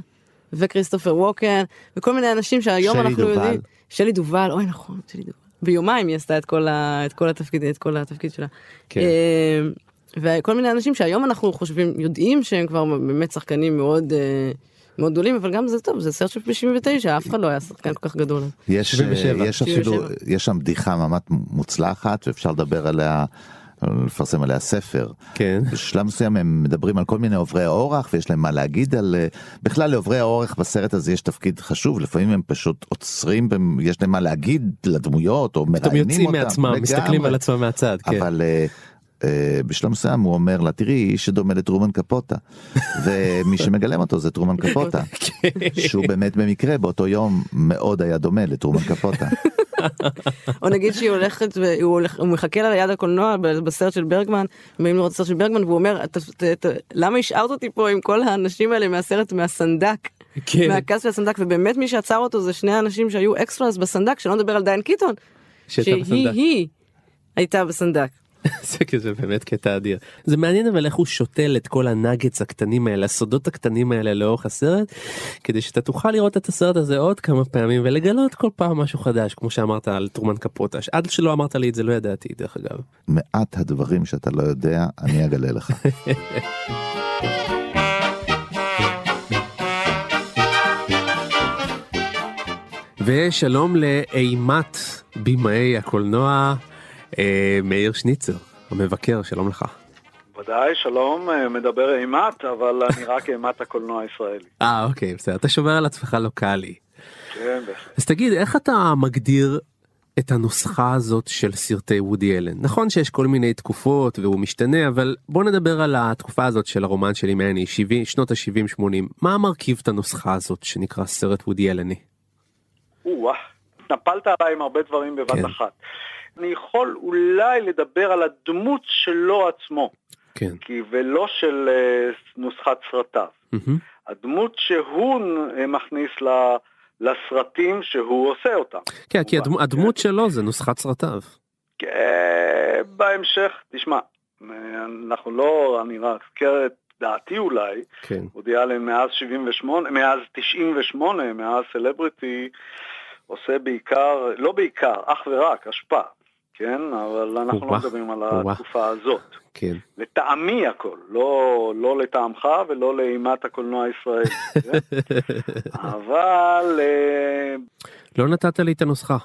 וכריסטופר ווקן, וכל מיני אנשים שהיום שלי אנחנו דובל. יודעים, שלי דובל, אוי נכון, שלי דובל, ביומיים היא עשתה את כל, ה, את כל התפקיד, את כל התפקיד שלה. כן. אה, וכל מיני אנשים שהיום אנחנו חושבים, יודעים שהם כבר באמת שחקנים מאוד... אה, מאוד גדולים אבל גם זה טוב זה סרט של 79 אף אחד לא היה שחקן כל כך גדול. יש, 77. יש אפילו, 77. יש שם בדיחה ממש מוצלחת ואפשר לדבר עליה, לפרסם עליה ספר. כן. בשלב מסוים הם מדברים על כל מיני עוברי האורח ויש להם מה להגיד על אה, בכלל לעוברי האורח בסרט הזה יש תפקיד חשוב לפעמים הם פשוט עוצרים יש להם מה להגיד לדמויות או פתאום מראיינים יוצאים אותם. מעצמם, מסתכלים לגמרי. על עצמם מהצד. כן. אבל אה, אה, בשלב מסוים הוא אומר לה תראי איש שדומה לטרומן קפוטה ומי שמגלם אותו זה טרומן קפוטה כן. שהוא באמת במקרה באותו יום מאוד היה דומה לטרומן קפוטה. או נגיד שהיא הולכת והוא הולך, מחכה לה ליד הקולנוע בסרט של ברגמן, באים לראות את הסרט של ברגמן והוא אומר "ת- ת- ת- למה השארת אותי פה עם כל האנשים האלה מהסרט מהסנדק. כן. מה cast של הסנדק ובאמת מי שעצר אותו זה שני האנשים שהיו extras בסנדק שלא נדבר על דיאן קיטון. שהיא. היא הייתה בסנדק. זה כזה באמת קטע אדיר. זה מעניין אבל איך הוא שותל את כל הנאגץ הקטנים האלה, הסודות הקטנים האלה לאורך הסרט, כדי שאתה תוכל לראות את הסרט הזה עוד כמה פעמים ולגלות כל פעם משהו חדש, כמו שאמרת על טרומן קפוטה. עד שלא אמרת לי את זה לא ידעתי דרך אגב. מעט הדברים שאתה לא יודע אני אגלה לך. ושלום לאימת במאי הקולנוע, מאיר שניצר, המבקר, שלום לך. ודאי, שלום, אה, מדבר אימת, אבל אני רק אימת הקולנוע הישראלי. אה אוקיי בסדר, אתה שומר על עצמך לוקאלי. כן, בהחלט. אז תגיד, איך אתה מגדיר את הנוסחה הזאת של סרטי וודי אלן? נכון שיש כל מיני תקופות והוא משתנה, אבל בוא נדבר על התקופה הזאת של הרומן שלי מני, 70, שנות ה-70-80. מה מרכיב את הנוסחה הזאת שנקרא סרט וודי אלני? או-אה, נפלת עליי עם הרבה דברים בבת כן. אחת. אני יכול אולי לדבר על הדמות שלו עצמו, כן. כי ולא של אה, נוסחת סרטיו. מהמם. הדמות שהוא אה, מכניס ל- לסרטים שהוא עושה אותם. כן, כי כמובן, הדמ- הדמות שלו זה נוסחת סרטיו. כן, בהמשך, תשמע, אה, אנחנו לא, אני רק אזכר את דעתי אולי, כן. וודי אלן מאז 78, מאז 98, מאז סלבריטי, עושה בעיקר, לא בעיקר, אך ורק, השפעה, כן? אבל אנחנו לא מדברים על. התקופה הזאת. כן. לטעמי הכל, לא, לא לטעמך ולא לאימת הקולנוע הישראלי. כן? אבל אה, לא נתת לי את הנוסחה.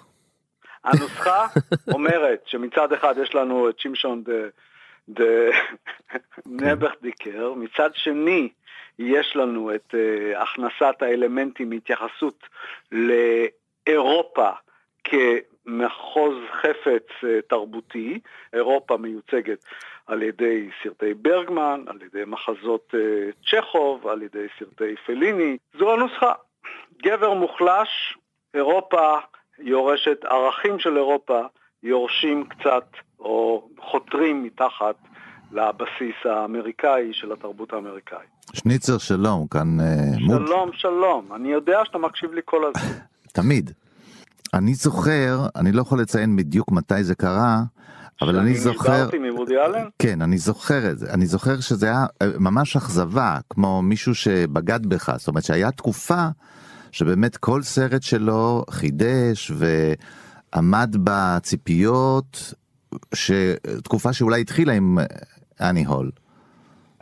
הנוסחה אומרת שמצד אחד יש לנו את שמשון דה, דה נבכדיקר, מצד שני יש לנו את uh, הכנסת האלמנטים מהתייחסות לאירופה כמחוז חפץ uh, תרבותי, אירופה מיוצגת על ידי סרטי ברגמן, על ידי מחזות uh, צ'כוב, על ידי סרטי פליני, זו הנוסחה. גבר מוחלש, אירופה יורשת, ערכים של אירופה יורשים קצת או חותרים מתחת לבסיס האמריקאי של התרבות האמריקאית. שניצר שלום כאן אה, מוד שלום, שלום, אני יודע שאתה מקשיב לי כל הזמן. תמיד. אני זוכר אני לא יכול לציין בדיוק מתי זה קרה אבל אני זוכר? כן אני זוכר את זה אני זוכר שזה היה אה, ממש אכזבה כמו מישהו שבגד בך זאת אומרת שהיה תקופה שבאמת כל סרט שלו חידש ועמד בציפיות שתקופה שאולי התחילה עם אה, אני הול.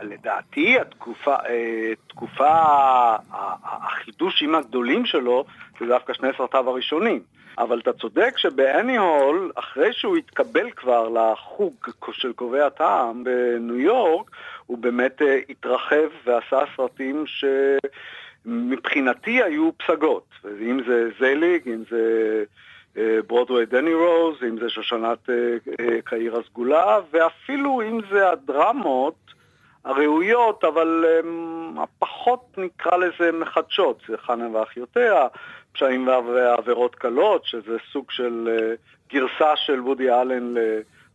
לדעתי התקופה, אה, תקופה, החידושים הגדולים שלו זה דווקא שני סרטיו הראשונים. אבל אתה צודק שבאני הול, אחרי שהוא התקבל כבר לחוג של קובעי הטעם בניו יורק, הוא באמת uh, התרחב ועשה סרטים שמבחינתי היו פסגות. אם זה זליג, אם זה ברודווי דני רוז, אם זה שושנת קהיר הסגולה, ואפילו אם זה הדרמות הראויות, אבל um, הפחות נקרא לזה מחדשות, זה חנה ואחיותיה, פשעים ועבירות קלות, שזה סוג של uh, גרסה של וודי אלן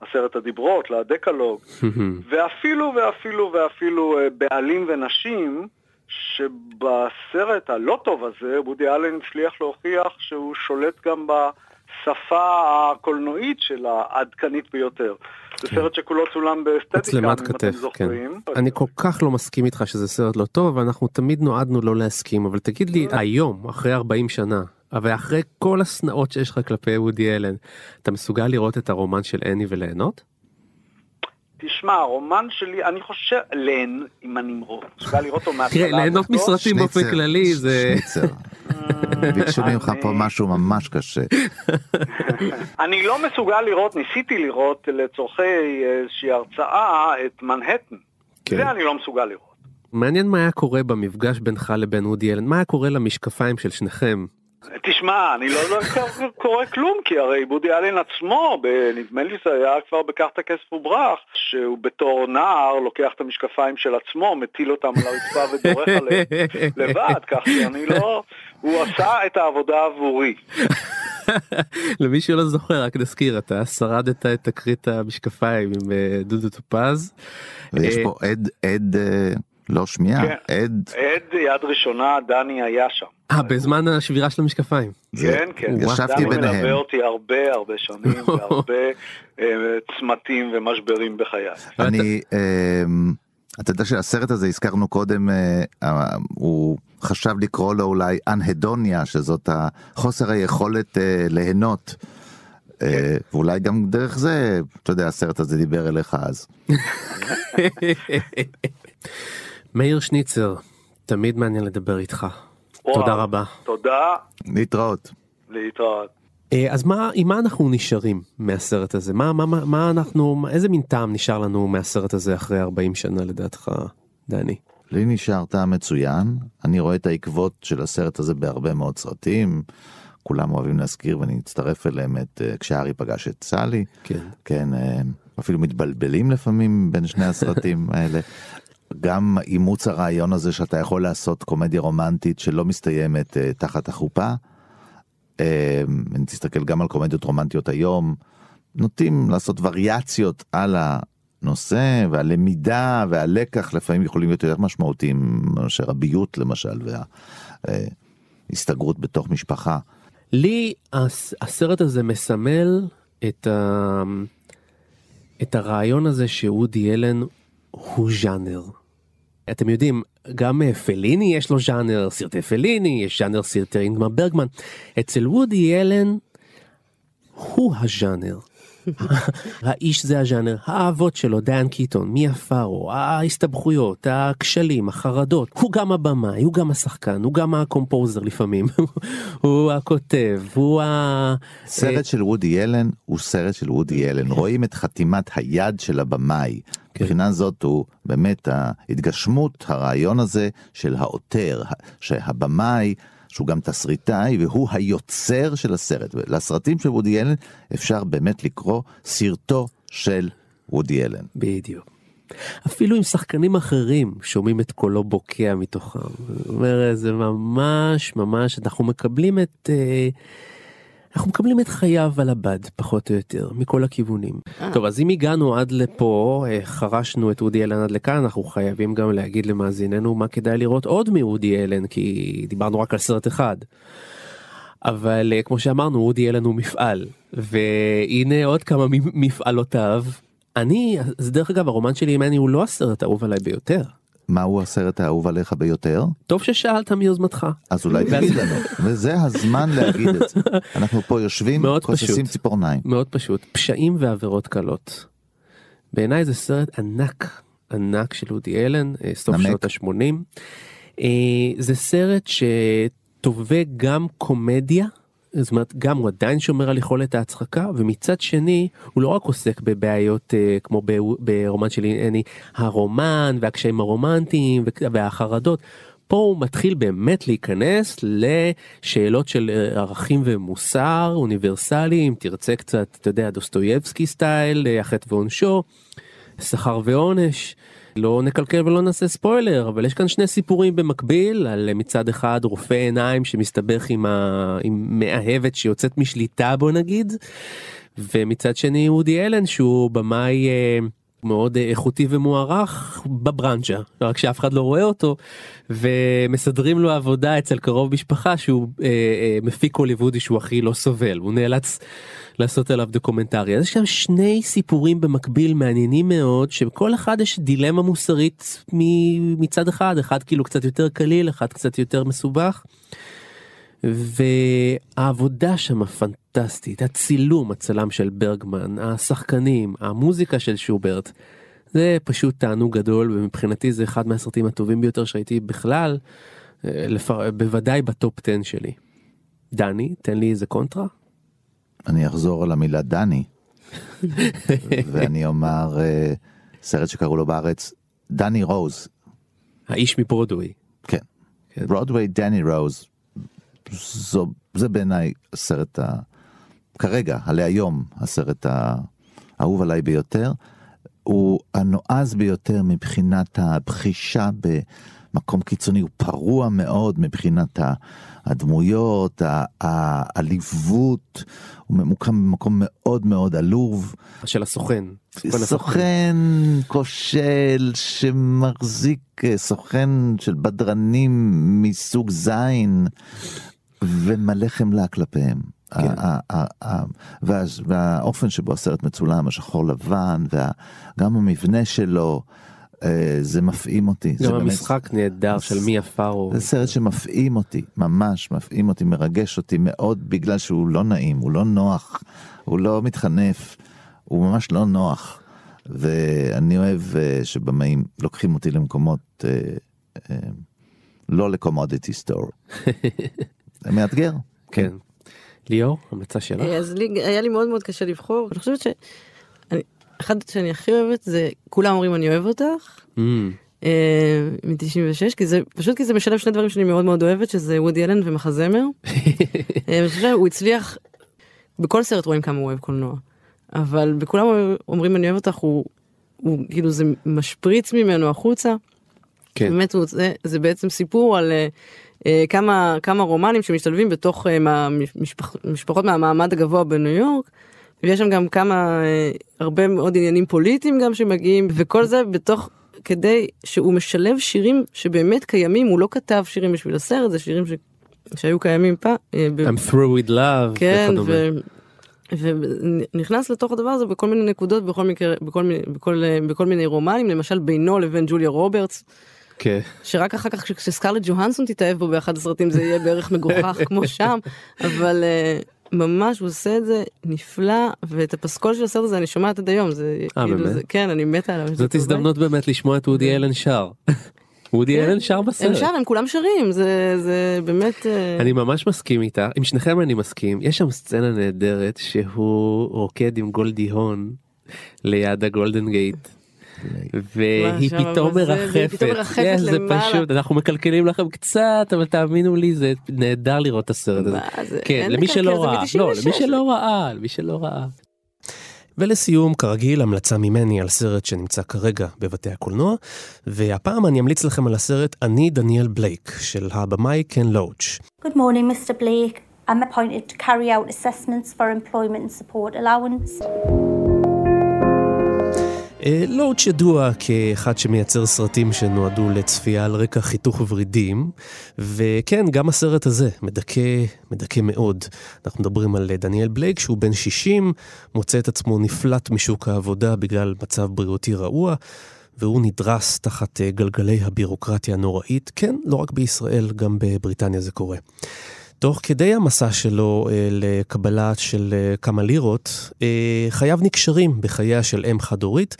לעשרת הדיברות, לדקלוג, ואפילו ואפילו ואפילו uh, בעלים ונשים, שבסרט הלא טוב הזה, וודי אלן הצליח להוכיח שהוא שולט גם בשפה הקולנועית של העדכנית ביותר. זה כן. סרט שכולו צולם באסתטיקה, אם אתם זוכרים. כן. אני כל כך לא מסכים איתך שזה סרט לא טוב, ואנחנו תמיד נועדנו לא להסכים, אבל תגיד לי, היום, אחרי 40 שנה, אבל אחרי כל השנאות שיש לך כלפי וודי אלן, אתה מסוגל לראות את הרומן של אני וליהנות? תשמע, הרומן שלי, אני חושב, לן, אם אני מסוגל לראות אותו מהתחלה. תראה, ליהנות מסרטים באופן כללי זה... ביקשו ממך פה משהו ממש קשה. אני לא מסוגל לראות, ניסיתי לראות לצורכי איזושהי הרצאה את מנהטן. כן. זה אני לא מסוגל לראות. מעניין מה היה קורה במפגש בינך לבין וודי אלן, מה היה קורה למשקפיים של שניכם תשמע, אני לא יודע קורה כלום, כי הרי בודי אלן עצמו, נדמה לי זה היה כבר בקח את הכסף וברח, שהוא בתור נער לוקח את המשקפיים של עצמו, מטיל אותם על הרצפה ודורך עליהם לבד, כך שאני לא... הוא עשה את העבודה עבורי. למי שלא זוכר רק נזכיר אתה שרדת את תקרית המשקפיים עם אה, דודו טופז. ויש אה, פה עד עד אה, לא שמיעה כן. עד עד יד ראשונה דני היה שם. אה, בזמן השבירה של המשקפיים. כן, כן. ישבתי ביניהם. דני מלווה אותי הרבה הרבה שנים, והרבה אה, צמתים ומשברים בחיי. אני, אמ, אתה יודע שהסרט הזה הזכרנו קודם, אה, אה, הוא חשב לקרוא לו אולי אנהדוניה, שזאת חוסר היכולת ליהנות. ואולי גם דרך זה, אתה יודע, הסרט הזה דיבר אליך אז. מאיר שניצר, תמיד מעניין לדבר איתך. תודה רבה. תודה. להתראות. להתראות. אה, אז מה עם מה אנחנו נשארים מהסרט הזה מה מה מה, מה אנחנו איזה מין טעם נשאר לנו מהסרט הזה אחרי 40 שנה לדעתך דני. לי נשאר טעם מצוין אני רואה את העקבות של הסרט הזה בהרבה מאוד סרטים. כולם אוהבים להזכיר ואני אצטרף אליהם את uh, כשארי פגש את סלי כן כן uh, אפילו מתבלבלים לפעמים בין שני הסרטים האלה גם אימוץ הרעיון הזה שאתה יכול לעשות קומדיה רומנטית שלא מסתיימת uh, תחת החופה. Uh, אני תסתכל גם על קומדיות רומנטיות היום, נוטים לעשות וריאציות על הנושא והלמידה והלקח לפעמים יכולים להיות יותר משמעותיים מאשר הביוט למשל וההסתגרות בתוך משפחה. לי הסרט הזה מסמל את, ה... את הרעיון הזה שאודי אלן הוא ז'אנר. אתם יודעים, גם אה, פליני יש לו ז'אנר, סרטי פליני, יש ז'אנר סרטי אינגמר ברגמן. אצל וודי אלן הוא הז'אנר. האיש זה הז'אנר, האהבות שלו, דיין קיטון, מי הפארו, ההסתבכויות, הכשלים, החרדות, הוא גם הבמאי, הוא גם השחקן, הוא גם הקומפוזר לפעמים, הוא הכותב, הוא ה... סרט אה, של וודי אלן הוא סרט של וודי אלן, רואים את חתימת היד של הבמאי. כן. מבחינה זאת הוא באמת ההתגשמות הרעיון הזה של העותר שהבמאי שהוא גם תסריטאי והוא היוצר של הסרט לסרטים של וודי אלן אפשר באמת לקרוא סרטו של וודי אלן. בדיוק. אפילו עם שחקנים אחרים שומעים את קולו בוקע מתוכם. זאת אומרת זה ממש ממש אנחנו מקבלים את. אה, אנחנו מקבלים את חייו על הבד פחות או יותר מכל הכיוונים. אה. טוב אז אם הגענו עד לפה אה, חרשנו את אודי אלן עד לכאן אנחנו חייבים גם להגיד למאזיננו מה כדאי לראות עוד מאודי אלן כי דיברנו רק על סרט אחד. אבל אה, כמו שאמרנו אודי אלן הוא מפעל והנה עוד כמה מפעלותיו. אני אז דרך אגב הרומן שלי עם אני הוא לא הסרט האהוב עליי ביותר. מהו הסרט האהוב עליך ביותר? טוב ששאלת מיוזמתך. אז אולי תגיד לנו, וזה הזמן להגיד את זה. אנחנו פה יושבים, כוססים ציפורניים. מאוד פשוט, פשעים ועבירות קלות. בעיניי זה סרט ענק ענק של אודי אלן, אה, סוף נמק. שנות ה-80. זה סרט שתובע גם קומדיה, זאת אומרת גם הוא עדיין שומר על יכולת ההצחקה ומצד שני הוא לא רק עוסק בבעיות uh, כמו ב- ברומן שלי אני הרומן והקשיים הרומנטיים והחרדות. פה הוא מתחיל באמת להיכנס לשאלות של אה, ערכים ומוסר אוניברסליים תרצה קצת אתה יודע דוסטויבסקי סטייל אה, החטא ועונשו שכר ועונש. לא נקלקל ולא נעשה ספוילר אבל יש כאן שני סיפורים במקביל על מצד אחד רופא עיניים שמסתבך עם, ה... עם מאהבת שיוצאת משליטה בוא נגיד ומצד שני וודי אלן שהוא במאי אה, מאוד איכותי ומוערך בברנצ'ה רק שאף אחד לא רואה אותו ומסדרים לו עבודה אצל קרוב משפחה שהוא אה, אה, מפיק הוליוודי שהוא הכי לא סובל. הוא נאלץ לעשות עליו דוקומנטרי אז יש שם שני סיפורים במקביל מעניינים מאוד שכל אחד יש דילמה מוסרית מצד אחד אחד כאילו קצת יותר קליל אחד קצת יותר מסובך. והעבודה שם פנטסטית הצילום הצלם של ברגמן השחקנים המוזיקה של שוברט זה פשוט תענוג גדול ומבחינתי זה אחד מהסרטים הטובים ביותר שהייתי בכלל לפר... בוודאי בטופ 10 שלי. דני תן לי איזה קונטרה. אני אחזור על המילה דני ואני אומר uh, סרט שקראו לו בארץ דני רוז. האיש מברודווי. כן. כן. ברודווי דני רוז. זו, זה בעיניי הסרט ה... כרגע, עלי היום, הסרט האהוב עליי ביותר. הוא הנועז ביותר מבחינת הבחישה במקום קיצוני, הוא פרוע מאוד מבחינת הדמויות, העליבות, הוא ממוקם במקום מאוד מאוד עלוב. של הסוכן. סוכן כושל שמחזיק סוכן של בדרנים מסוג זין ומלא חמלה כלפיהם. כן. והאופן שבו הסרט מצולם, השחור לבן, וגם המבנה שלו, זה מפעים אותי. גם המשחק נהדר של מי הפארו. זה סרט שמפעים אותי, ממש מפעים אותי, מרגש אותי מאוד בגלל שהוא לא נעים, הוא לא נוח, הוא לא מתחנף, הוא ממש לא נוח. ואני אוהב שבמאים לוקחים אותי למקומות לא לקומודיטי סטור. זה מאתגר. כן. ליאור, המלצה שלך? אז לי, היה לי מאוד מאוד קשה לבחור, אני חושבת שאחד שאני הכי אוהבת זה כולם אומרים אני אוהב אותך. Mm. מ-96 כי זה פשוט כי זה משלב שני דברים שאני מאוד מאוד אוהבת שזה וודי אלן ומחזמר. הוא הצליח בכל סרט רואים כמה הוא אוהב קולנוע אבל בכולם אומרים אני אוהב אותך הוא, הוא כאילו זה משפריץ ממנו החוצה. כן. באמת הוא, זה, זה בעצם סיפור על uh, כמה כמה רומנים שמשתלבים בתוך uh, משפח, משפחות מהמעמד הגבוה בניו יורק. ויש שם גם כמה uh, הרבה מאוד עניינים פוליטיים גם שמגיעים וכל זה בתוך כדי שהוא משלב שירים שבאמת קיימים הוא לא כתב שירים בשביל הסרט זה שירים ש... שהיו קיימים פעם. I'm through with love. כן. ו... ונכנס לתוך הדבר הזה בכל מיני נקודות בכל מקרה בכל מיני בכל בכל מיני רומנים למשל בינו לבין ג'וליה רוברטס. כן. שרק אחר כך כשסקרלט ג'והנסון תתאהב בו באחד הסרטים זה יהיה בערך מגוחך כמו שם אבל ממש הוא עושה את זה נפלא ואת הפסקול של הסרט הזה אני שומעת עד היום זה 아, כאילו באמת? זה כן אני מתה עליו. זאת הזדמנות באמת לשמוע את וודי אלן שר. וודי אלן שר בסרט. הם שר הם כולם שרים זה זה באמת אני ממש מסכים איתה עם שניכם אני מסכים יש שם סצנה נהדרת שהוא רוקד עם גולדי הון ליד הגולדן גייט. והיא פתאום מרחפת, זה פשוט אנחנו מקלקלים לכם קצת אבל תאמינו לי זה נהדר לראות את הסרט הזה, כן למי שלא ראה, לא למי שלא ראה, למי שלא ראה. ולסיום, כרגיל, המלצה ממני על סרט שנמצא כרגע בבתי הקולנוע, והפעם אני אמליץ לכם על הסרט "אני דניאל בלייק" של הבמאי קן לואוץ'. Good morning, Mr. Blake. I'm appointed to carry out assessments for employment and support allowance. לואוץ' ידוע כאחד שמייצר סרטים שנועדו לצפייה על רקע חיתוך ורידים, וכן, גם הסרט הזה מדכא, מדכא מאוד. אנחנו מדברים על דניאל בלייק שהוא בן 60, מוצא את עצמו נפלט משוק העבודה בגלל מצב בריאותי רעוע, והוא נדרס תחת גלגלי הבירוקרטיה הנוראית, כן, לא רק בישראל, גם בבריטניה זה קורה. תוך כדי המסע שלו אה, לקבלה של אה, כמה לירות, אה, חייו נקשרים בחייה של אם חד-הורית,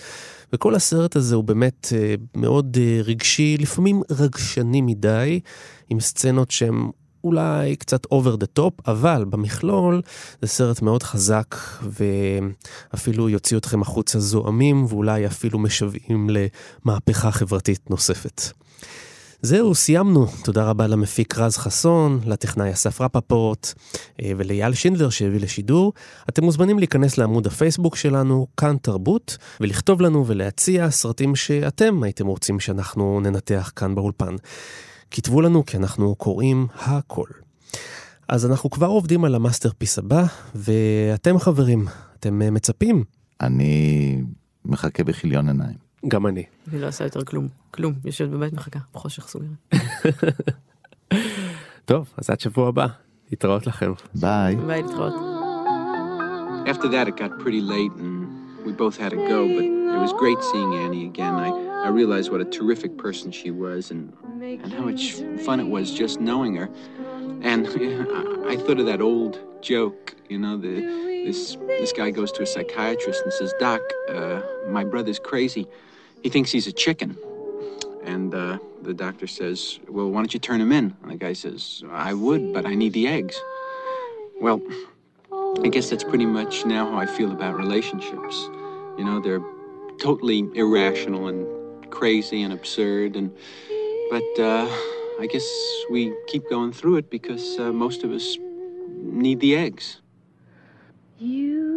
וכל הסרט הזה הוא באמת מאוד רגשי, לפעמים רגשני מדי, עם סצנות שהן אולי קצת over the top, אבל במכלול זה סרט מאוד חזק, ואפילו יוציא אתכם החוצה זועמים, ואולי אפילו משוועים למהפכה חברתית נוספת. זהו, סיימנו. תודה רבה למפיק רז חסון, לטכנאי אסף רפפורט אה, ולאייל שינדלר שהביא לשידור. אתם מוזמנים להיכנס לעמוד הפייסבוק שלנו, כאן תרבות, ולכתוב לנו ולהציע סרטים שאתם הייתם רוצים שאנחנו ננתח כאן באולפן. כתבו לנו כי אנחנו קוראים הכל. אז אנחנו כבר עובדים על ה masterpiece הבא, ואתם חברים, אתם אה, מצפים? אני מחכה בכיליון עיניים. גם אני. אני לא עושה יותר כלום, כלום, יושבת בבית מחכה, בחושך סוגר. טוב, אז עד שבוע הבא, להתראות לכם. ביי. ביי, להתראות. After that, it got pretty late and we both had to go, but it was great seeing Annie again. I, I realized what a terrific person she was and, and how much fun it was just knowing her. And I, I thought of that old joke, you know, the, this, this guy goes to a psychiatrist and says, Doc, uh, my brother's crazy. He thinks he's a chicken. And uh, the doctor says, Well, why don't you turn him in? And the guy says, I would, but I need the eggs. Well, I guess that's pretty much now how I feel about relationships. You know, they're totally irrational and crazy and absurd, and but uh, I guess we keep going through it because uh, most of us need the eggs. You